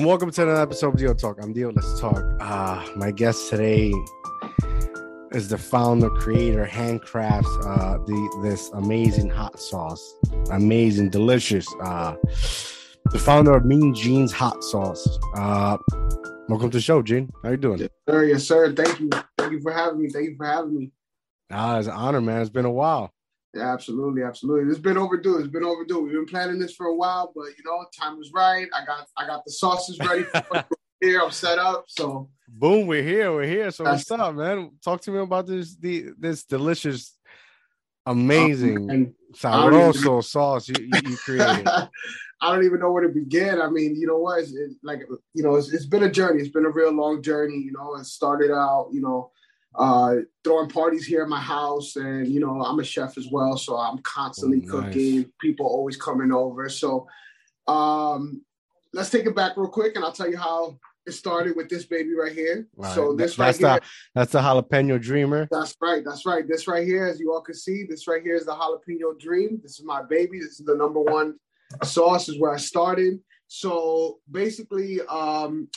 and welcome to another episode of Deal Talk. I'm Deal. Let's talk. Uh, my guest today is the founder, creator, handcrafts uh, the this amazing hot sauce, amazing, delicious. Uh, the founder of Mean Gene's Hot Sauce. Uh, welcome to the show, Gene. How you doing? Yes, sir. Yes, sir. Thank you. Thank you for having me. Thank you for having me. Ah, it's an honor, man. It's been a while. Yeah, absolutely, absolutely. It's been overdue. It's been overdue. We've been planning this for a while, but you know, time was right. I got I got the sauces ready for here. I'm set up. So boom, we're here. We're here. So what's up, man? Talk to me about this the this delicious, amazing um, sabroso sauce you, you, created. I don't even know where to begin. I mean, you know what? It's, it's like you know, it's, it's been a journey. It's been a real long journey. You know, it started out, you know uh, throwing parties here at my house. And, you know, I'm a chef as well. So I'm constantly oh, nice. cooking, people always coming over. So um, let's take it back real quick and I'll tell you how it started with this baby right here. Right. So this that's right the, here, that's the jalapeno dreamer. That's right. That's right. This right here, as you all can see, this right here is the jalapeno dream. This is my baby. This is the number one sauce. Is where I started. So basically, um,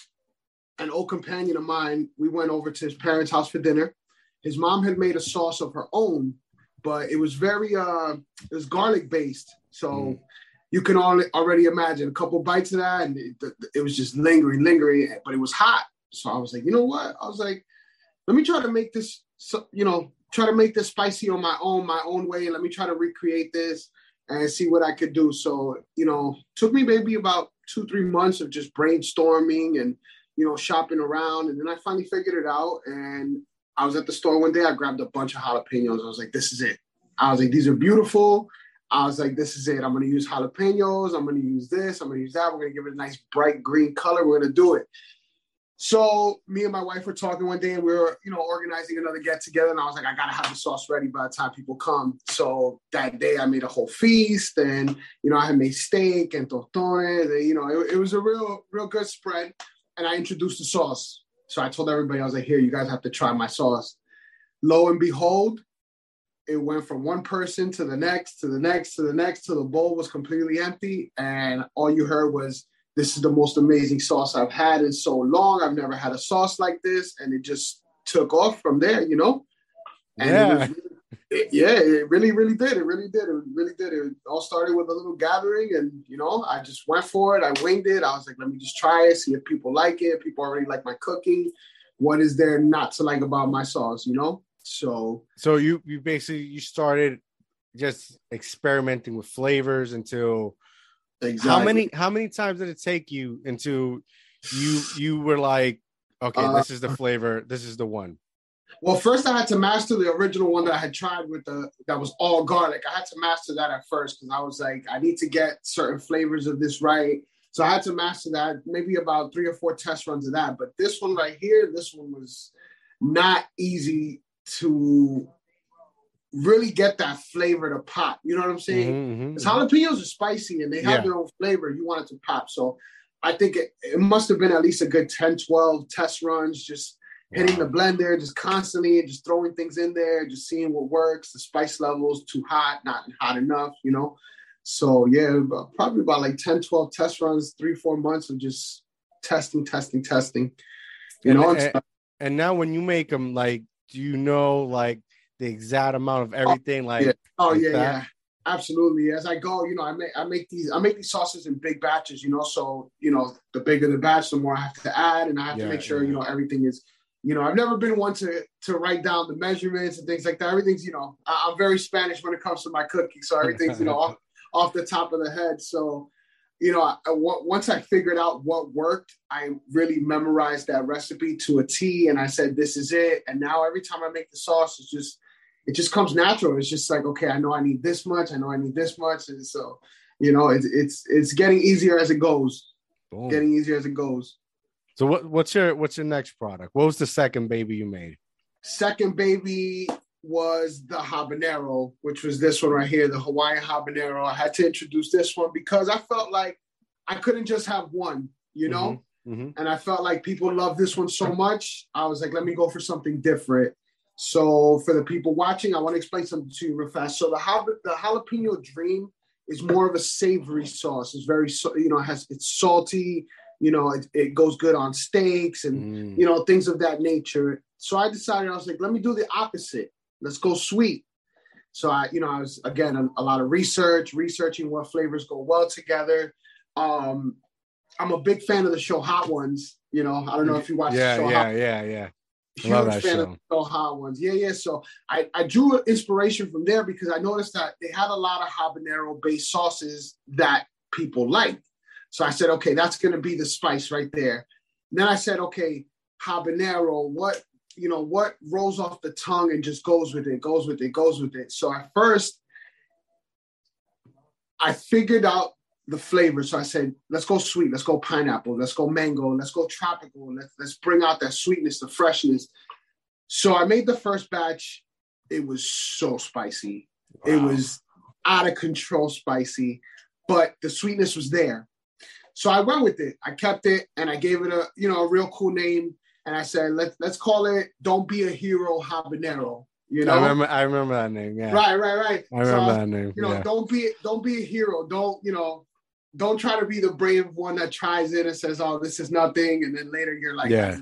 an old companion of mine, we went over to his parents' house for dinner. His mom had made a sauce of her own, but it was very uh it was garlic based. So mm. you can already imagine a couple bites of that, and it, it was just lingering, lingering, but it was hot. So I was like, you know what? I was like, let me try to make this, you know, try to make this spicy on my own, my own way. Let me try to recreate this and see what I could do. So, you know, took me maybe about two, three months of just brainstorming and you know, shopping around. And then I finally figured it out. And I was at the store one day. I grabbed a bunch of jalapenos. I was like, this is it. I was like, these are beautiful. I was like, this is it. I'm going to use jalapenos. I'm going to use this. I'm going to use that. We're going to give it a nice bright green color. We're going to do it. So me and my wife were talking one day and we were, you know, organizing another get together. And I was like, I gotta have the sauce ready by the time people come. So that day I made a whole feast and, you know, I had made steak and tostones. And, you know, it, it was a real, real good spread and I introduced the sauce. So I told everybody, I was like, here, you guys have to try my sauce. Lo and behold, it went from one person to the next, to the next, to the next, till the bowl was completely empty. And all you heard was, this is the most amazing sauce I've had in so long. I've never had a sauce like this. And it just took off from there, you know? And yeah. it was yeah, it really, really did. It really did. It really did. It all started with a little gathering, and you know, I just went for it. I winged it. I was like, let me just try it, see if people like it. People already like my cooking. What is there not to like about my sauce? You know. So, so you you basically you started just experimenting with flavors until exactly. how many how many times did it take you until you you were like, okay, uh, this is the flavor, this is the one. Well, first I had to master the original one that I had tried with the that was all garlic. I had to master that at first because I was like, I need to get certain flavors of this right. So I had to master that, maybe about three or four test runs of that. But this one right here, this one was not easy to really get that flavor to pop. You know what I'm saying? Mm-hmm, mm-hmm. jalapenos are spicy and they have yeah. their own flavor. You want it to pop. So I think it, it must have been at least a good 10, 12 test runs, just hitting the blender just constantly and just throwing things in there, just seeing what works. The spice levels too hot, not hot enough, you know. So yeah, uh, probably about like 10, 12 test runs, three, four months of just testing, testing, testing. You and, know. And, and, now when you make them, like, do you know like the exact amount of oh, everything? Like, yeah. oh like yeah, that? yeah. Absolutely. As I go, you know, I make I make these I make these sauces in big batches, you know. So, you know, the bigger the batch, the more I have to add, and I have yeah, to make sure, yeah. you know, everything is you know, I've never been one to to write down the measurements and things like that. Everything's, you know, I'm very Spanish when it comes to my cooking, so everything's, you know, off, off the top of the head. So, you know, I, I, once I figured out what worked, I really memorized that recipe to a T, and I said, "This is it." And now every time I make the sauce, it's just it just comes natural. It's just like, okay, I know I need this much. I know I need this much, and so, you know, it's it's it's getting easier as it goes. Boom. Getting easier as it goes. So what, what's your what's your next product? What was the second baby you made? Second baby was the habanero, which was this one right here, the Hawaiian habanero. I had to introduce this one because I felt like I couldn't just have one, you know? Mm-hmm, mm-hmm. And I felt like people love this one so much. I was like, let me go for something different. So for the people watching, I want to explain something to you real fast. So the the jalapeno dream is more of a savory sauce. It's very, you know, it has it's salty You know, it, it goes good on steaks and Mm. you know things of that nature. So I decided I was like, let me do the opposite. Let's go sweet. So I, you know, I was again a, a lot of research, researching what flavors go well together. Um, I'm a big fan of the show Hot Ones. You know, I don't know if you watch yeah, the show yeah, Hot yeah, yeah. huge Love that fan show. of the Hot Ones. Yeah, yeah. So I, I drew inspiration from there because I noticed that they had a lot of habanero based sauces that people liked. So I said, okay, that's going to be the spice right there. And then I said, okay, habanero, what you know, what rolls off the tongue and just goes with it, goes with it, goes with it. So at first, I figured out the flavor. So I said, let's go sweet, let's go pineapple, let's go mango, let's go tropical, let's, let's bring out that sweetness, the freshness. So I made the first batch. It was so spicy. It was out of control spicy, but the sweetness was there. So I went with it. I kept it and I gave it a, you know, a real cool name. And I said, let's let's call it Don't Be a Hero Habanero. You know? I remember. I remember that name. Yeah, Right, right, right. I remember was that name. you know, yeah. don't be don't be a hero. Don't you know? Don't try to be the brave one that tries it and says, "Oh, this is nothing," and then later you're like, Yeah.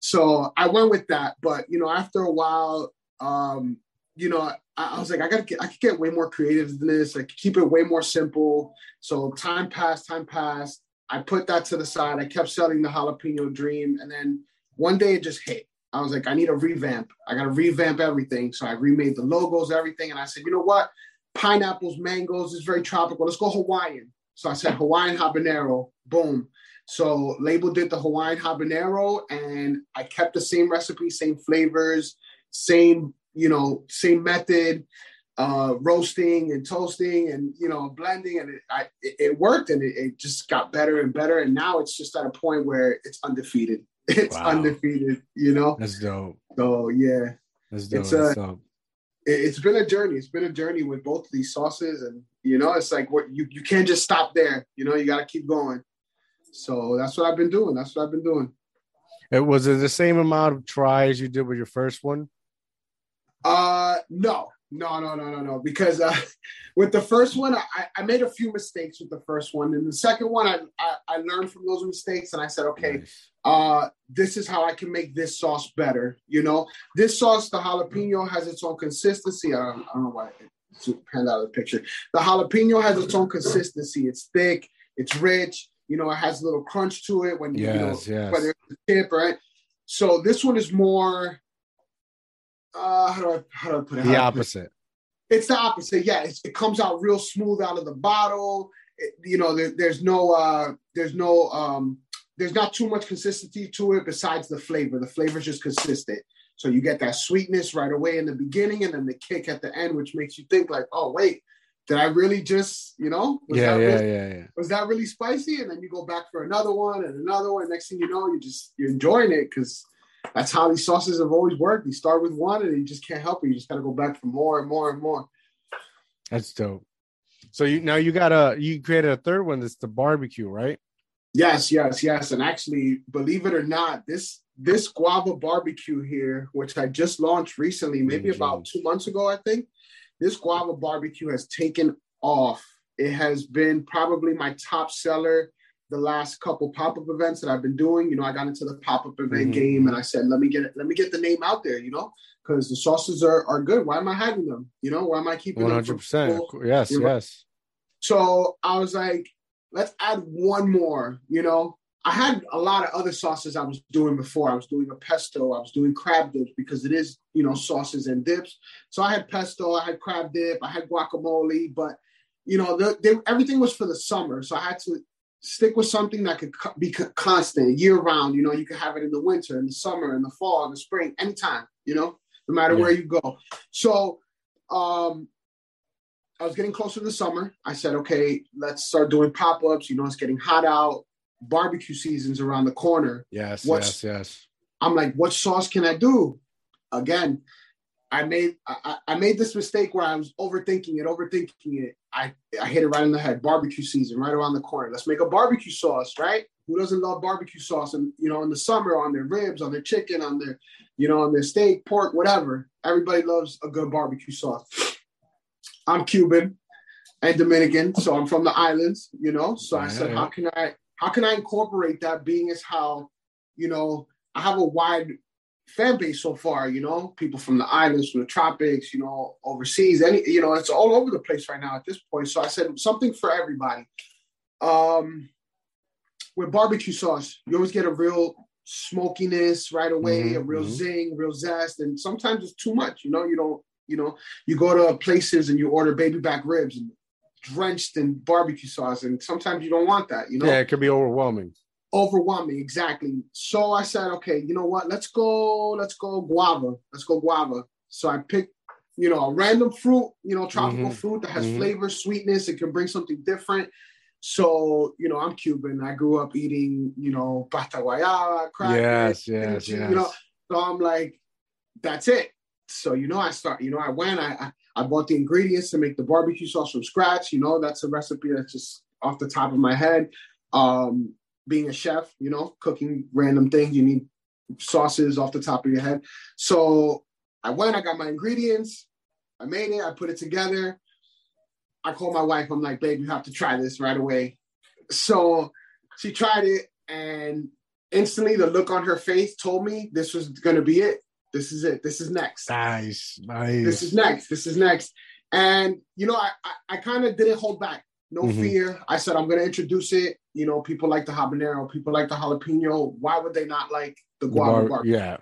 So I went with that, but you know, after a while, um, you know, I, I was like, I gotta get, I could get way more creative than this. Could keep it way more simple. So time passed, time passed. I put that to the side. I kept selling the jalapeno dream, and then one day it just hit. I was like, I need a revamp. I got to revamp everything. So I remade the logos, everything. And I said, you know what? Pineapples, mangoes is very tropical. Let's go Hawaiian. So I said Hawaiian habanero. Boom. So label did the Hawaiian habanero, and I kept the same recipe, same flavors, same you know, same method, uh, roasting and toasting and you know blending, and it I, it, worked, and it, it just got better and better. And now it's just at a point where it's undefeated. It's Wow. undefeated, you know. That's dope. So yeah, That's dope. It's, That's uh, dope. it, it's been a journey. It's been a journey with both of these sauces, and you know, it's like what you you can't just stop there. You know, you got to keep going. So that's what I've been doing. That's what I've been doing. It was it the same amount of tries you did with your first one? Uh, no, no, no, no, no, no. Because uh, with the first one, I, I made a few mistakes with the first one, and the second one, I, I I learned from those mistakes, and I said, okay, Nice. uh, this is how I can make this sauce better. You know, this sauce, the jalapeno has its own consistency. I don't, I don't know why it's panned out of the picture. The jalapeno has its own consistency. It's thick, it's rich. You know, it has a little crunch to it when you, you know, Yes, yes. whether it's a tip, right? So this one is more. Uh, how do I how do I put it? How The put it? opposite. It's the opposite. Yeah, it's, it comes out real smooth out of the bottle. It- you know, there, there's no, uh, there's no, um, there's not too much consistency to it besides the flavor. The flavor's just consistent. So you get that sweetness right away in the beginning, and then the kick at the end, which makes you think like, oh wait, did I really just, you know, was Yeah, that yeah, really, yeah, yeah. was that really spicy? And then you go back for another one and another one. Next thing you know, you just you're enjoying it because that's how these sauces have always worked. You start with one, and you just can't help it. You just got to go back for more and more and more. That's dope. So you now you got a you created a third one that's the barbecue, right? Yes, yes, yes. And actually, believe it or not, this this guava barbecue here, which I just launched recently, maybe Mhm. about two months ago, I think, this guava barbecue has taken off. It has been probably my top seller the last couple pop-up events that I've been doing. You know, I got into the pop-up event Mhm. game and I said, let me get it, let me get the name out there, you know, because the sauces are, are good. Why am I hiding them? You know, why am I keeping One them hundred from percent. people? Yes, You're right. yes. So I was like, let's add one more, you know. I had a lot of other sauces I was doing before. I was doing a pesto, I was doing crab dips because it is, you know, sauces and dips. So I had pesto, I had crab dip, I had guacamole, but you know, the, they, everything was for the summer. So I had to stick with something that could be constant year round. You know, you can have it in the winter, in the summer, in the fall, in the spring, anytime, you know, no matter Yeah. where you go. So um I was getting closer to the summer. I said, okay, let's start doing pop ups. You know, it's getting hot out. Barbecue season's around the corner. Yes, What's- yes, yes. I'm like, what sauce can I do? Again, I made I, I made this mistake where I was overthinking it, overthinking it. I I hit it right in the head. Barbecue season, right around the corner. Let's make a barbecue sauce, right? Who doesn't love barbecue sauce? And you know, in the summer, on their ribs, on their chicken, on their, you know, on their steak, pork, whatever. Everybody loves a good barbecue sauce. I'm Cuban and Dominican, so I'm from the islands, you know. So I said, how can I how can I incorporate that being as how, you know, I have a wide fan base so far, you know, people from the islands, from the tropics, you know, overseas, any, you know, it's all over the place right now at this point. So I said something for everybody. Um, with barbecue sauce, you always get a real smokiness right away, mm-hmm, a real mm-hmm. zing, real zest, and sometimes it's too much. You know, you don't, you know, you go to places and you order baby back ribs and drenched in barbecue sauce, and sometimes you don't want that. You know, yeah, it can be overwhelming. Overwhelming, exactly. So I said, okay, you know what? Let's go. Let's go guava. Let's go guava. So I picked, you know, a random fruit, you know, tropical mm-hmm. fruit that has mm-hmm. flavor, sweetness. It can bring something different. So, you know, I'm Cuban. I grew up eating, you know, pasta guayaba, crackers, yes, yes, yes. you know. So I'm like, that's it. So, you know, I start, you know, I went, I, I bought the ingredients to make the barbecue sauce from scratch. You know, that's a recipe that's just off the top of my head. Um, being a chef, you know, cooking random things, you need sauces off the top of your head. So I went, I got my ingredients, I made it, I put it together. I called my wife. I'm like, babe, you have to try this right away. So she tried it, and instantly the look on her face told me this was going to be it. This is it. This is next. Nice, nice. This is next. This is next. And you know, I I, I kind of didn't hold back. No mm-hmm. fear. I said I'm going to introduce it. You know, people like the habanero. People like the jalapeno. Why would they not like the guava bar- Yeah.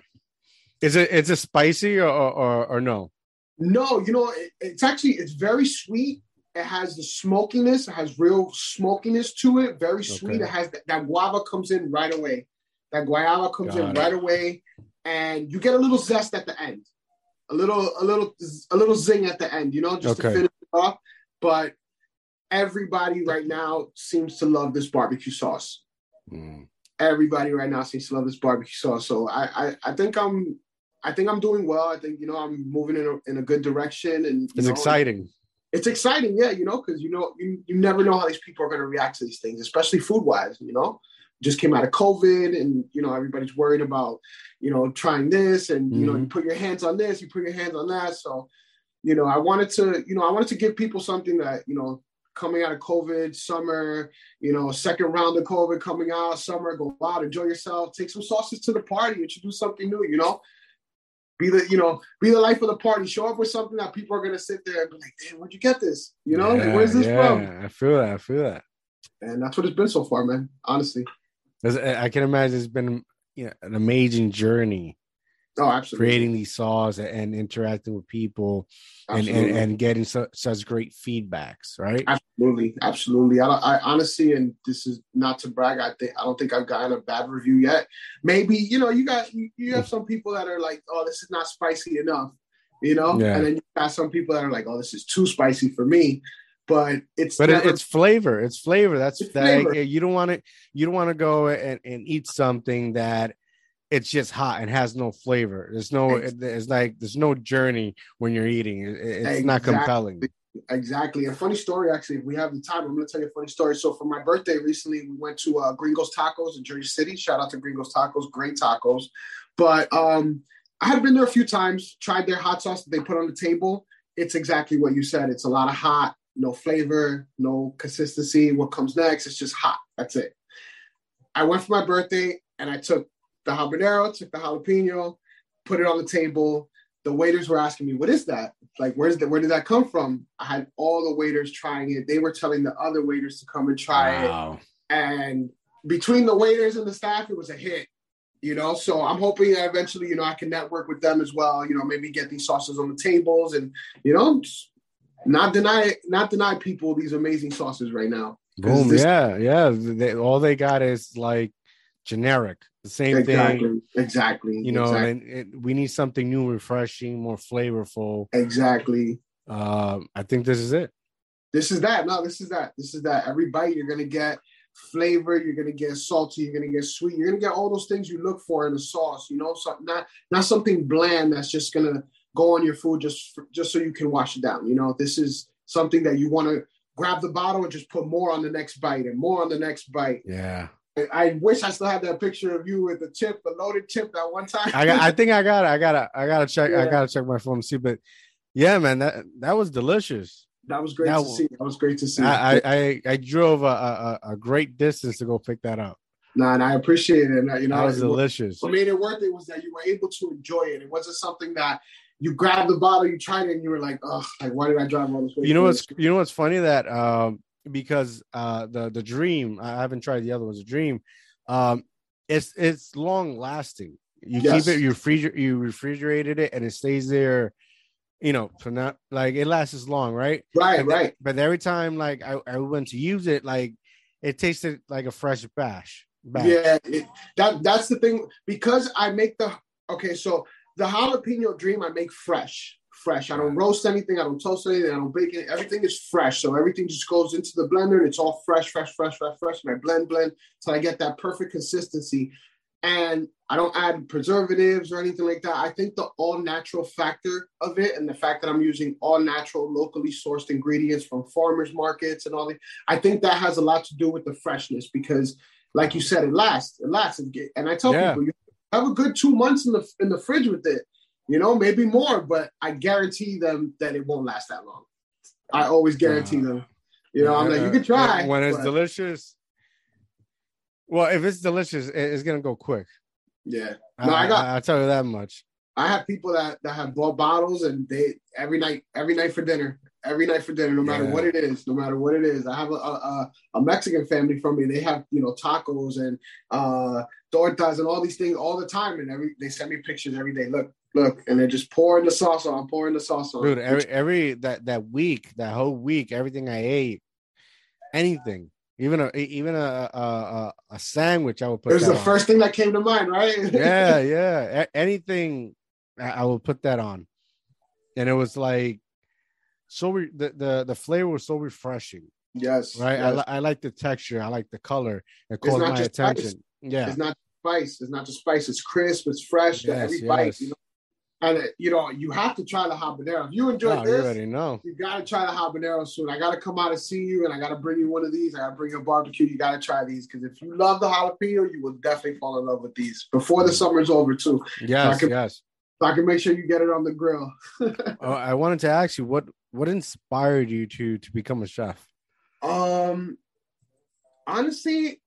Is it is it spicy or or, or no? No, you know, it, it's actually it's very sweet it has the smokiness. It has real smokiness to it. Very sweet. Okay. It has that, that, guava comes in right away. That guava comes Got in it. right away, and you get a little zest at the end, a little, a little, a little zing at the end. You know, just okay. to finish it off. But everybody right now seems to love this barbecue sauce. Mm. Everybody right now seems to love this barbecue sauce. So I, I, I think I'm I think I'm doing well. I think you know I'm moving in a, in a good direction, and it's know, exciting it's exciting, yeah, you know, because you know you, you never know how these people are going to react to these things, especially food wise. You know, just came out of COVID, and you know everybody's worried about you know trying this, and you mm-hmm. know you mm-hmm. put your hands on this, you put your hands on that. So, you know, I wanted to, you know, I wanted to give people something that you know coming out of COVID, summer, you know, second round of COVID coming out, summer, go out, enjoy yourself, take some sauces to the party, introduce something new, you know? Be the you know be the life of the party. Show up with something that people are going to sit there and be like damn where'd you get this? You know? Yeah, like, where's this yeah, from i feel that i feel that. And that's what it's been so far man honestly. I can imagine it's been you know, an amazing journey Oh, absolutely. Creating these saws and interacting with people and, and, and getting su- such great feedbacks, right? Absolutely, absolutely. I, I honestly, and this is not to brag. I think I don't think I've gotten a bad review yet. Maybe you know, you got you, you have some people that are like, "Oh, this is not spicy enough," you know, yeah. and then you got some people that are like, "Oh, this is too spicy for me." But it's but never, it's flavor. It's flavor. That's it's that. Flavor. You don't want to. You don't want to go and, and eat something that it's just hot and has no flavor. There's no, it's like there's no journey when you're eating. It's exactly. not compelling. Exactly. A funny story, actually. If we have the time, I'm going to tell you a funny story. So for my birthday recently, we went to uh, Gringos Tacos in Jersey City. Shout out to Gringos Tacos, great tacos. But um, I had been there a few times, tried their hot sauce that they put on the table. It's exactly what you said. It's a lot of hot, no flavor, no consistency. What comes next? It's just hot. That's it. I went for my birthday and I took the habanero, took the jalapeno, put it on the table. The waiters were asking me, "What is that? Like, where's that? Where did that come from?" I had all the waiters trying it. They were telling the other waiters to come and try wow. it. And between the waiters and the staff, it was a hit. You know, so I'm hoping that eventually, you know, I can network with them as well. You know, maybe get these sauces on the tables and you know, not deny not deny people these amazing sauces right now. Boom! This- yeah, yeah. They, all they got is like generic the same exactly, thing. Exactly. You know, exactly. and, we need something new, refreshing, more flavorful. Exactly. Uh, I think this is it. This is that. No, this is that. This is that. Every bite you're gonna get flavor. You're gonna get salty. You're gonna get sweet. You're gonna get all those things you look for in a sauce. You know, so not not something bland that's just gonna go on your food just just so you can wash it down. You know, this is something that you want to grab the bottle and just put more on the next bite and more on the next bite. Yeah. I wish I still had that picture of you with the chip, the loaded chip that one time. I got, I think I got it. I gotta I gotta check yeah. I gotta check my phone to see. But yeah, man, that that was delicious. That was great That to see. That was great to see. I, I I I drove a, a a great distance to go pick that up. nah, and I appreciate it. And, you know, That was it- delicious. what made it worth it was that you were able to enjoy it. It wasn't something that you grabbed the bottle, you tried it, and you were like, "Oh, like why did I drive all this way?" You know what's you know what's funny that um because uh the the dream I haven't tried the other ones. The dream, um, it's it's long lasting. You Yes. keep it, you refrigerate, you refrigerated it, and it stays there. You know, for not like it lasts as long, right? right, But, right. but every time like I, I went to use it, like it tasted like a fresh bash. batch. Yeah, it, that that's the thing because I make the okay. So the jalapeno dream I make fresh, fresh. I don't roast anything. I don't toast anything. I don't bake it. Everything is fresh. So everything just goes into the blender and it's all fresh, fresh, fresh, fresh, fresh. And I blend, blend so I get that perfect consistency. And I don't add preservatives or anything like that. I think the all natural factor of it and the fact that I'm using all natural, locally sourced ingredients from farmers markets and all the, I think that has a lot to do with the freshness because, like you said, it lasts. It lasts. And I tell Yeah. people, you have a good two months in the in the fridge with it. You know, maybe more, but I guarantee them that it won't last that long. I always guarantee Uh, them. You know, I'm like, you can try when it's but- delicious. Well, if it's delicious, it's gonna go quick. yeah. No, I got- I, will tell you that much. I have people that that have bought bottles and they every night, every night for dinner, every night for dinner, no matter Yeah. what it is, no matter what it is. I have a, a, a Mexican family from me. They have you know tacos and uh tortas and all these things all the time, and every they send me pictures every day. Look, look, and they're just pouring the sauce on, I'm pouring the sauce on. Dude, every every that that week, that whole week, everything I ate, anything, even a even a a, a, a sandwich, I would put. it was the on. first thing that came to mind, right? yeah, yeah. A- anything, I, I will put that on, and it was like so. Re- the the the flavor was so refreshing, yes, right? I, li- I like the texture. I like the color. It It's caught my just spice. attention. Yeah, It's not spice. It's not just spice. It's crisp. It's fresh. Yes, every bite, yes. you know. And uh, you know, you have to try the habanero. If you enjoy you this, already know. you gotta try the habanero soon. I gotta come out and see you, and I gotta bring you one of these. I gotta bring you a barbecue. You gotta try these because if you love the jalapeno, you will definitely fall in love with these before the summer's over too. Yes, can- yes. So I can make sure you get it on the grill. Oh, I wanted to ask you what what inspired you to to become a chef. Um, honestly,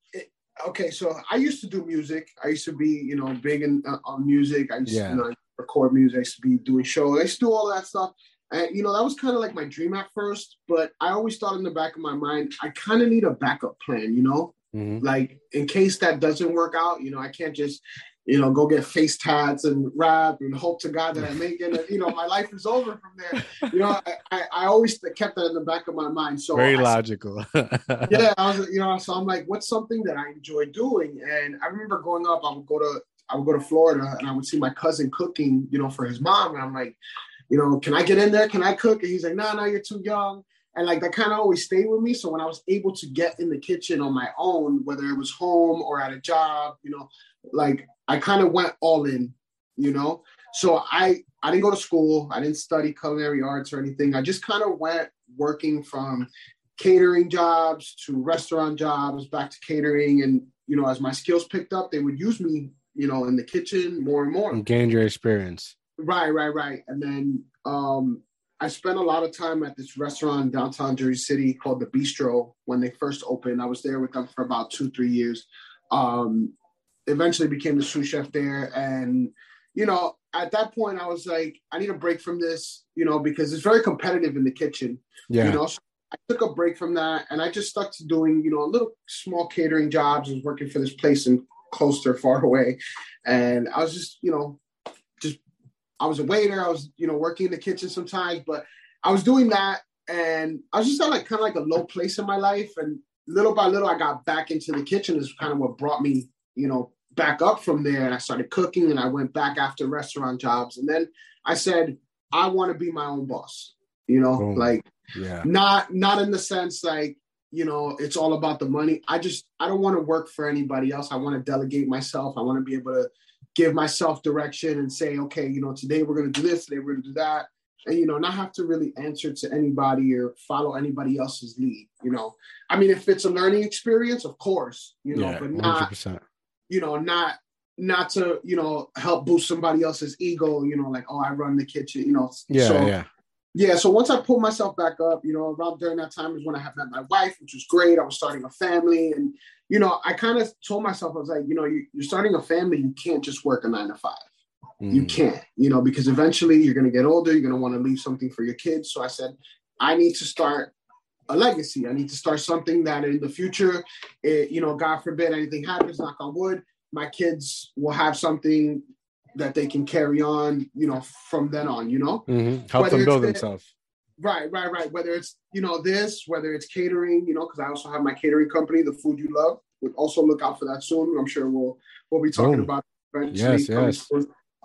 okay. So I used to do music. I used to be, you know, big in uh, on music. I used Yeah. to you know, record music. I used to be doing shows. I used to do all that stuff. And you know, that was kind of like my dream at first. But I always thought in the back of my mind, I kind of need a backup plan. You know, Mhm. like in case that doesn't work out. You know, I can't just. You know, go get face tats and rap and hope to God that I make it. You know, my life is over from there. You know, I, I, I always kept that in the back of my mind. So Very I logical. yeah, I was, you know, so I'm like, what's something that I enjoy doing? And I remember growing up, I would go to, I would go to Florida, and I would see my cousin cooking, you know, for his mom, and I'm like, you know, can I get in there? Can I cook? And he's like, no, no, you're too young. And like that kind of always stayed with me. So when I was able to get in the kitchen on my own, whether it was home or at a job, you know, like I kind of went all in, you know. So I I didn't go to school. I didn't study culinary arts or anything. I just kind of went working from catering jobs to restaurant jobs, back to catering. And, you know, as my skills picked up, they would use me, you know, in the kitchen more and more. Gained your experience. Right, right, right. And then um, I spent a lot of time at this restaurant in downtown Jersey City called the Bistro when they first opened. I was there with them for about two, three years. Um, eventually became the sous chef there. And, you know, at that point, I was like, I need a break from this, you know, because it's very competitive in the kitchen. Yeah. You know, so I took a break from that and I just stuck to doing, you know, a little small catering jobs. I was working for this place in Coaster, far away. And I was just, you know, just I was a waiter. I was, you know, working in the kitchen sometimes, but I was doing that and I was just at like kind of like a low place in my life. And little by little I got back into the kitchen is kind of what brought me, you know, back up from there. And I started cooking and I went back after restaurant jobs. And then I said, I want to be my own boss, you know, Boom. like Yeah. not not in the sense like you know it's all about the money i just i don't want to work for anybody else i want to delegate myself i want to be able to give myself direction and say okay you know today we're going to do this today we're going to do that and you know not have to really answer to anybody or follow anybody else's lead you know i mean if it's a learning experience of course you know yeah. but 100%. not you know not not to you know help boost somebody else's ego you know like oh i run the kitchen you know Yeah. so yeah. Yeah, so once I pulled myself back up, you know, around during that time is when I had met my wife, which was great. I was starting a family, and you know, I kind of told myself, I was like, you know, you, are starting a family, you can't just work a nine to five. Mm. You can't, you know, because eventually you're going to get older, you're going to want to leave something for your kids. So I said, I need to start a legacy. I need to start something that in the future, it, you know, God forbid anything happens, knock on wood, my kids will have something that they can carry on, you know, from then on, you know, mm-hmm. help Whether them build themselves. Right, right, right. Whether it's, you know, this, whether it's catering, you know, because I also have my catering company, the food you love. Would also look out for that soon. I'm sure we'll we'll be talking about eventually. Yes, yes.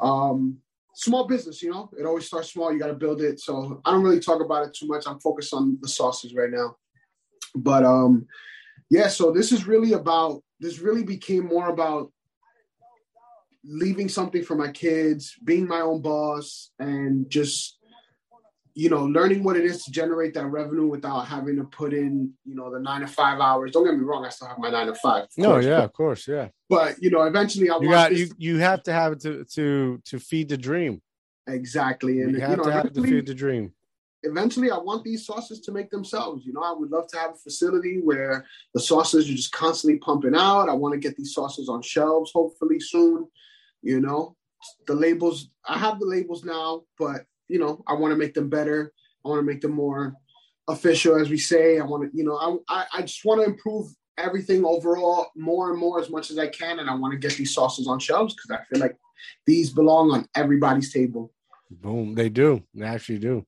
Um, small business, you know, it always starts small. You got to build it. So I don't really talk about it too much. I'm focused on the sauces right now. But um, yeah, so this is really about this really became more about leaving something for my kids, being my own boss, and just you know learning what it is to generate that revenue without having to put in you know the nine to five hours. Don't get me wrong, I still have my nine to five. No, course, yeah, but, of course, yeah. But you know, eventually I you got this... you you have to have it to to to feed the dream. Exactly, and you have you know, to have to feed the dream eventually I want these sauces to make themselves. You know, I would love to have a facility where the sauces are just constantly pumping out. I want to get these sauces on shelves hopefully soon. You know, the labels, I have the labels now, but you know, I want to make them better. I want to make them more official, as we say. I want to, you know, I, I, just want to improve everything overall more and more as much as I can. And I want to get these sauces on shelves because I feel like these belong on everybody's table. Boom. They do. They actually do.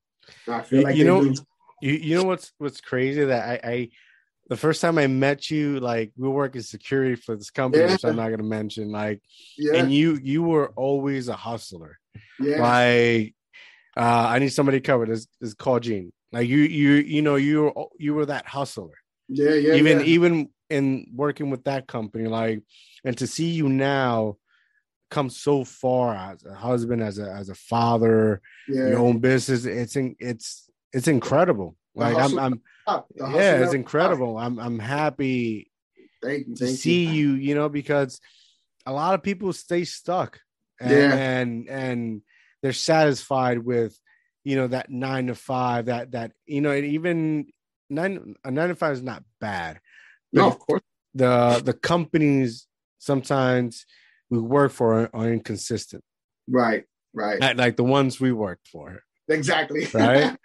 I feel like you know, do. you you know what's what's crazy that I, I the first time I met you, like we work in security for this company, yeah. which I'm not gonna mention, like, yeah. and you you were always a hustler. Yeah. Like, uh, I need somebody covered. This is called Gene. Like you you you know you were you were that hustler. Yeah, yeah. Even yeah. even in working with that company, like, and to see you now come so far as a husband, as a as a father, yeah. your own business. It's in, it's it's incredible. Like I'm, I'm yeah, it's incredible. I'm I'm happy thank you, to thank see you. you. You know, because a lot of people stay stuck, and, yeah. and and they're satisfied with you know that nine to five. That that you know, even nine a nine to five is not bad. No, of course. The the companies sometimes we work for are inconsistent. Right, right. Like the ones we worked for. Exactly. Right.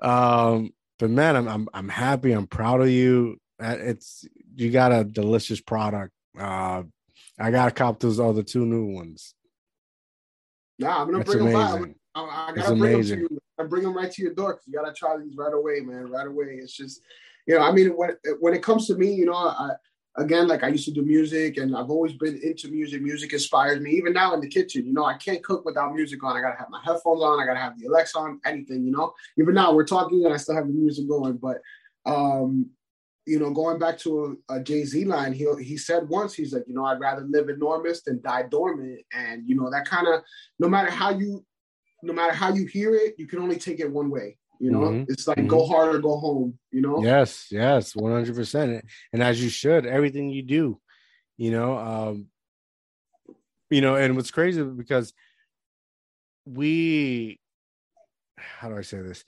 um, but man, I'm I'm I'm happy. I'm proud of you. Uh, it's you got a delicious product. Uh, I gotta cop those other two new ones. Nah, I'm gonna That's bring amazing. them by. I, I gotta bring amazing. them to you. I bring them right to your door because you gotta try these right away, man. Right away. It's just, you know, I mean, when when it comes to me, you know, I again, like I used to do music and I've always been into music. Music inspires me. Even now in the kitchen, you know, I can't cook without music on. I gotta have my headphones on, I gotta have the Alexa on, anything, you know. Even now we're talking and I still have the music going. But um, you know, going back to a, a Jay-Z line, he he said once, he's like, you know, I'd rather live enormous than die dormant. And you know, that kind of no matter how you no matter how you hear it, you can only take it one way. You know, mm-hmm. it's like mm-hmm. go hard or go home. You know. Yes, yes, one hundred percent, and as you should, everything you do, you know, um, you know, and what's crazy because we, how do I say this?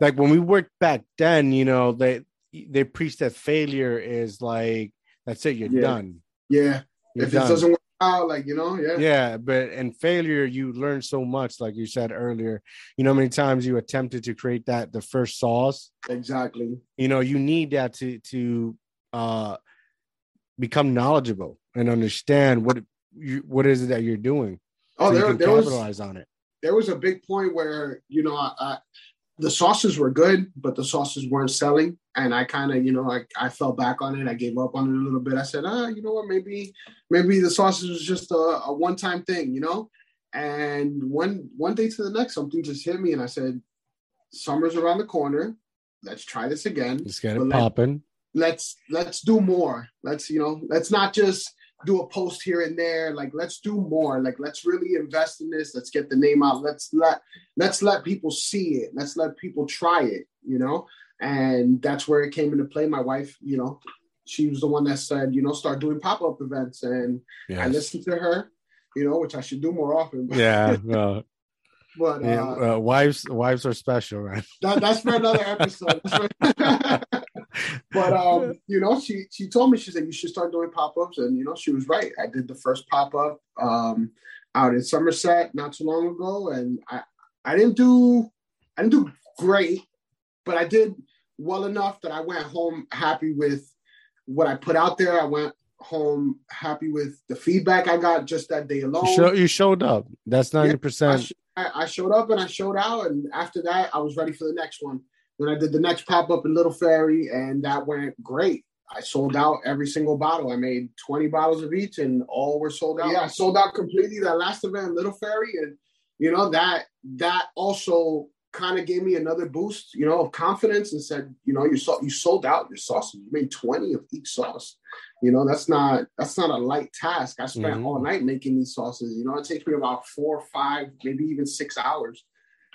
Like when we worked back then, you know, they they preach that failure is like that's it, you're yeah. done. Yeah. You're if done. it doesn't work out, like you know, yeah. Yeah, but in failure, you learn so much, like you said earlier. You know, many times you attempted to create that the first sauce. Exactly. You know, you need that to to uh become knowledgeable and understand what you what is it that you're doing. Oh, so there, there capitalize was, on it. There was a big point where you know I, I the sauces were good, but the sauces weren't selling. And I kind of, you know, I, I fell back on it. I gave up on it a little bit. I said, ah, you know what, maybe, maybe the sauces was just a, a one-time thing, you know? And one one day to the next, something just hit me and I said, Summer's around the corner. Let's try this again. Let's get it popping. Let's let's do more. Let's, you know, let's not just do a post here and there like let's do more like let's really invest in this let's get the name out let's let let's let people see it let's let people try it you know and that's where it came into play my wife you know she was the one that said you know start doing pop-up events and yes. i listened to her you know which i should do more often yeah no. But Yeah, uh, uh, wives, wives are special, right? that, that's for another episode. but um, you know, she she told me she said you should start doing pop ups, and you know, she was right. I did the first pop up um out in Somerset not too long ago, and I I didn't do I didn't do great, but I did well enough that I went home happy with what I put out there. I went home happy with the feedback I got just that day alone. You, show, you showed up. That's ninety I, percent. sh- I, I showed up and I showed out, and after that, I was ready for the next one. Then I did the next pop up in Little Ferry, and that went great. I sold out every single bottle. I made 20 bottles of each, and all were sold out. Yeah, I sold out completely that last event in Little Ferry, and you know that that also kind of gave me another boost, you know, of confidence, and said, you know, you sold you sold out your sauces. You made 20 of each sauce. You know, that's not that's not a light task. I spent Mhm. all night making these sauces. You know, it takes me about four, five, maybe even six hours.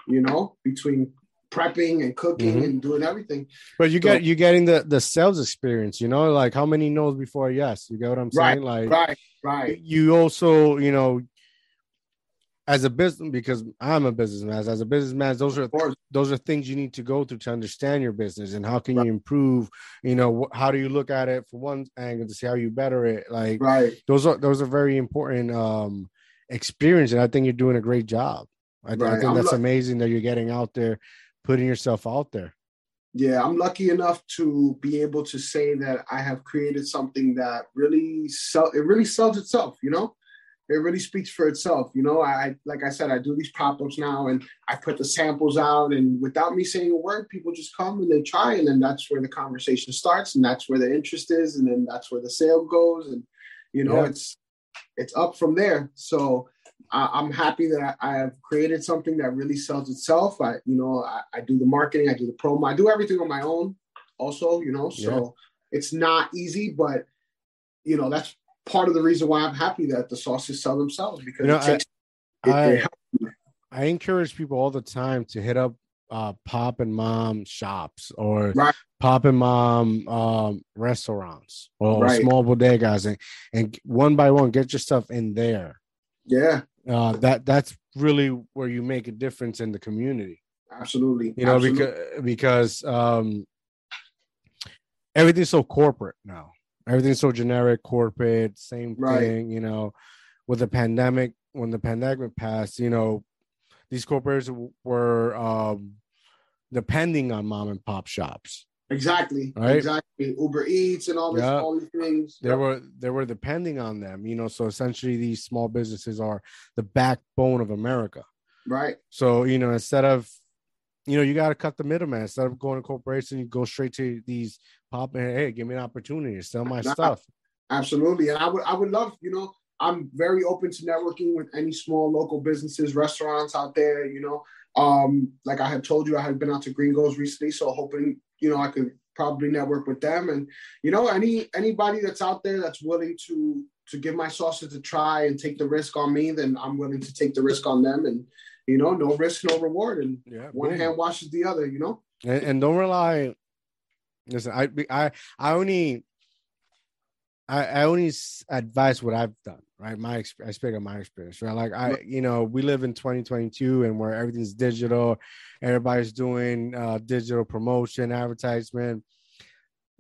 You know, between prepping and cooking Mhm. and doing everything. But you So- get you getting the the sales experience. You know, like how many no's before yes. You get what I'm Right, saying? Like Right, right, you also, you know, as a business because I'm a businessman. As a businessman, those are those are things you need to go through to understand your business and how can Right. you improve. You know, wh- how do you look at it from one angle to see how you better it? Like Right. those are those are very important um experience, and I think you're doing a great job. I, th- I think I'm that's lu- amazing that you're getting out there, putting yourself out there. Yeah, I'm lucky enough to be able to say that I have created something that really sell it really sells itself, you know? It really speaks for itself. You know, I like I said, I do these pop-ups now and I put the samples out and without me saying a word, people just come and they try and then that's where the conversation starts and that's where the interest is and then that's where the sale goes and you know, Yeah. it's it's up from there. So I, I'm happy that I, I have created something that really sells itself. I, you know, I, I do the marketing, I do the promo, I do everything on my own. Also, you know, so it's not easy, but you know, that's part of the reason why I'm happy that the sauces sell themselves because You know, it takes. I- it- it. I encourage people all the time to hit up uh pop and mom shops or Right. pop and mom um restaurants or Right. small bodegas and, and one by one get your stuff in there. Yeah, Uh that that's really where you make a difference in the community. absolutely. You know, absolutely. because because um everything's so corporate now. Everything's so generic, corporate, same Right. thing, you know. With the pandemic, when the pandemic passed, you know, these corporates were um depending on mom and pop shops. Exactly, Right. exactly. Uber Eats and all this, Yeah. all these things. They were there were depending on them, you know. So essentially these small businesses are the backbone of America. right, So, you know, instead of you know, you got to cut the middleman. Instead of going to corporation, you go straight to these pop and hey, give me an opportunity to sell my Nah. stuff. absolutely. And I would, I would love, you know, I'm very open to networking with any small local businesses, restaurants out there. You know, um, like I had told you, I had been out to Gringos recently, so hoping, you know, I could probably network with them. And you know, any anybody that's out there that's willing to to give my sauces a try and take the risk on me, then I'm willing to take the risk on them. And you know, no risk, no reward. And Yeah. one boom. hand washes the other. You know. and, and don't rely. Listen, I I I only I, I only advise what I've done, right? My I speak of my experience, right? Like I, you know, we live in 2022 and where everything's digital, everybody's doing uh, digital promotion, advertisement.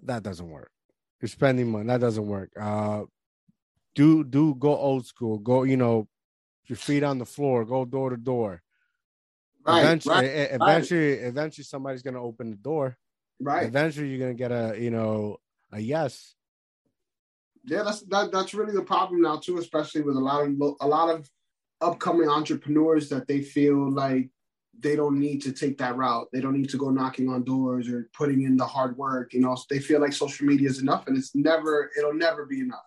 That doesn't work. You're spending money. That doesn't work. Uh, do do go old school. Go, you know, your feet on the floor. Go door to door. Right. eventually, right. eventually, eventually, somebody's gonna open the door. Right. Eventually, you're gonna get a you know a yes. Yeah, that's that, that's really the problem now too, especially with a lot of a lot of upcoming entrepreneurs that they feel like they don't need to take that route. They don't need to go knocking on doors or putting in the hard work. You know, they feel like social media is enough, and it's never. It'll never be enough.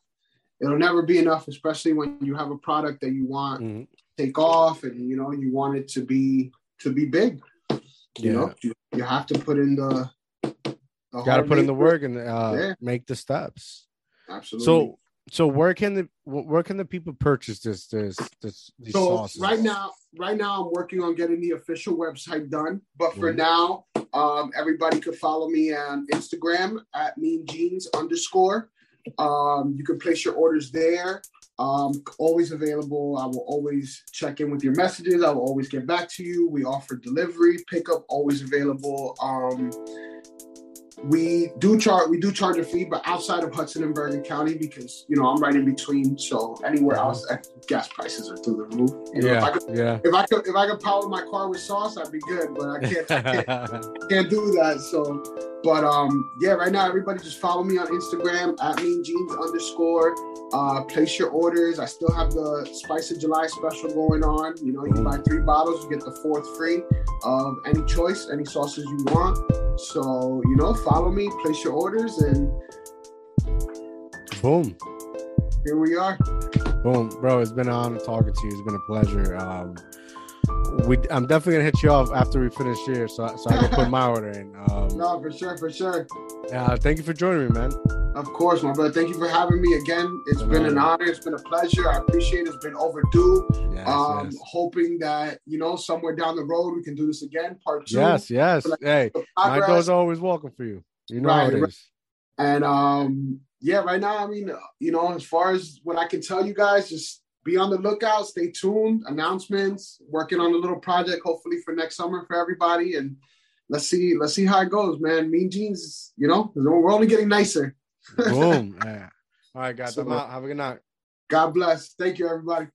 It'll never be enough, especially when you have a product that you want Mhm. to take off, and you know you want it to be to be big. You Yeah. know, you, you have to put in the. the Got to put in the work and uh, Yeah. make the steps. Absolutely. So, so where can the where can the people purchase this this this these so sauces? right now right now i'm working on getting the official website done but for Mhm. now um, everybody could follow me on instagram at mean genes underscore um, you can place your orders there Um, always available. I will always check in with your messages. I will always get back to you. We offer delivery, pickup, always available. Um, we do charge we do charge a fee, but outside of Hudson and Bergen County because you know I'm right in between. So anywhere else, eh, gas prices are through the roof. You know, yeah, if I could, yeah. if I could if I could power my car with sauce, I'd be good. But I can't I can't, can't do that. So, but um, yeah, right now everybody just follow me on Instagram at mean genes underscore. Uh, place your orders. I still have the Spice of July special going on. You know, you buy three bottles, you get the fourth free of any choice, any sauces you want. So, you know, follow me, place your orders, and Boom. here we are. Boom, bro. It's been an honor talking to you. It's been a pleasure. Um, we, I'm definitely gonna hit you off after we finish here, so so I can put my order in. Um, No, for sure, for sure. yeah, thank you for joining me, man. Of course, my brother. Thank you for having me again. It's been an honor. It's been a pleasure. I appreciate it. It's been overdue. Yes, um, yes. hoping that, you know, somewhere down the road we can do this again, part two. yes, yes. Like, Hey, my progress. door's always welcome for you. You know Right, it right. is. And um, yeah, right now, I mean, you know, as far as what I can tell you guys, just be on the lookout, stay tuned, announcements, working on a little project, hopefully for next summer for everybody. And let's see, let's see how it goes, man. Mean Genes, you know, we're only getting nicer. Boom. Yeah. All right, guys. I'm out. Have a good night. God bless. Thank you, everybody.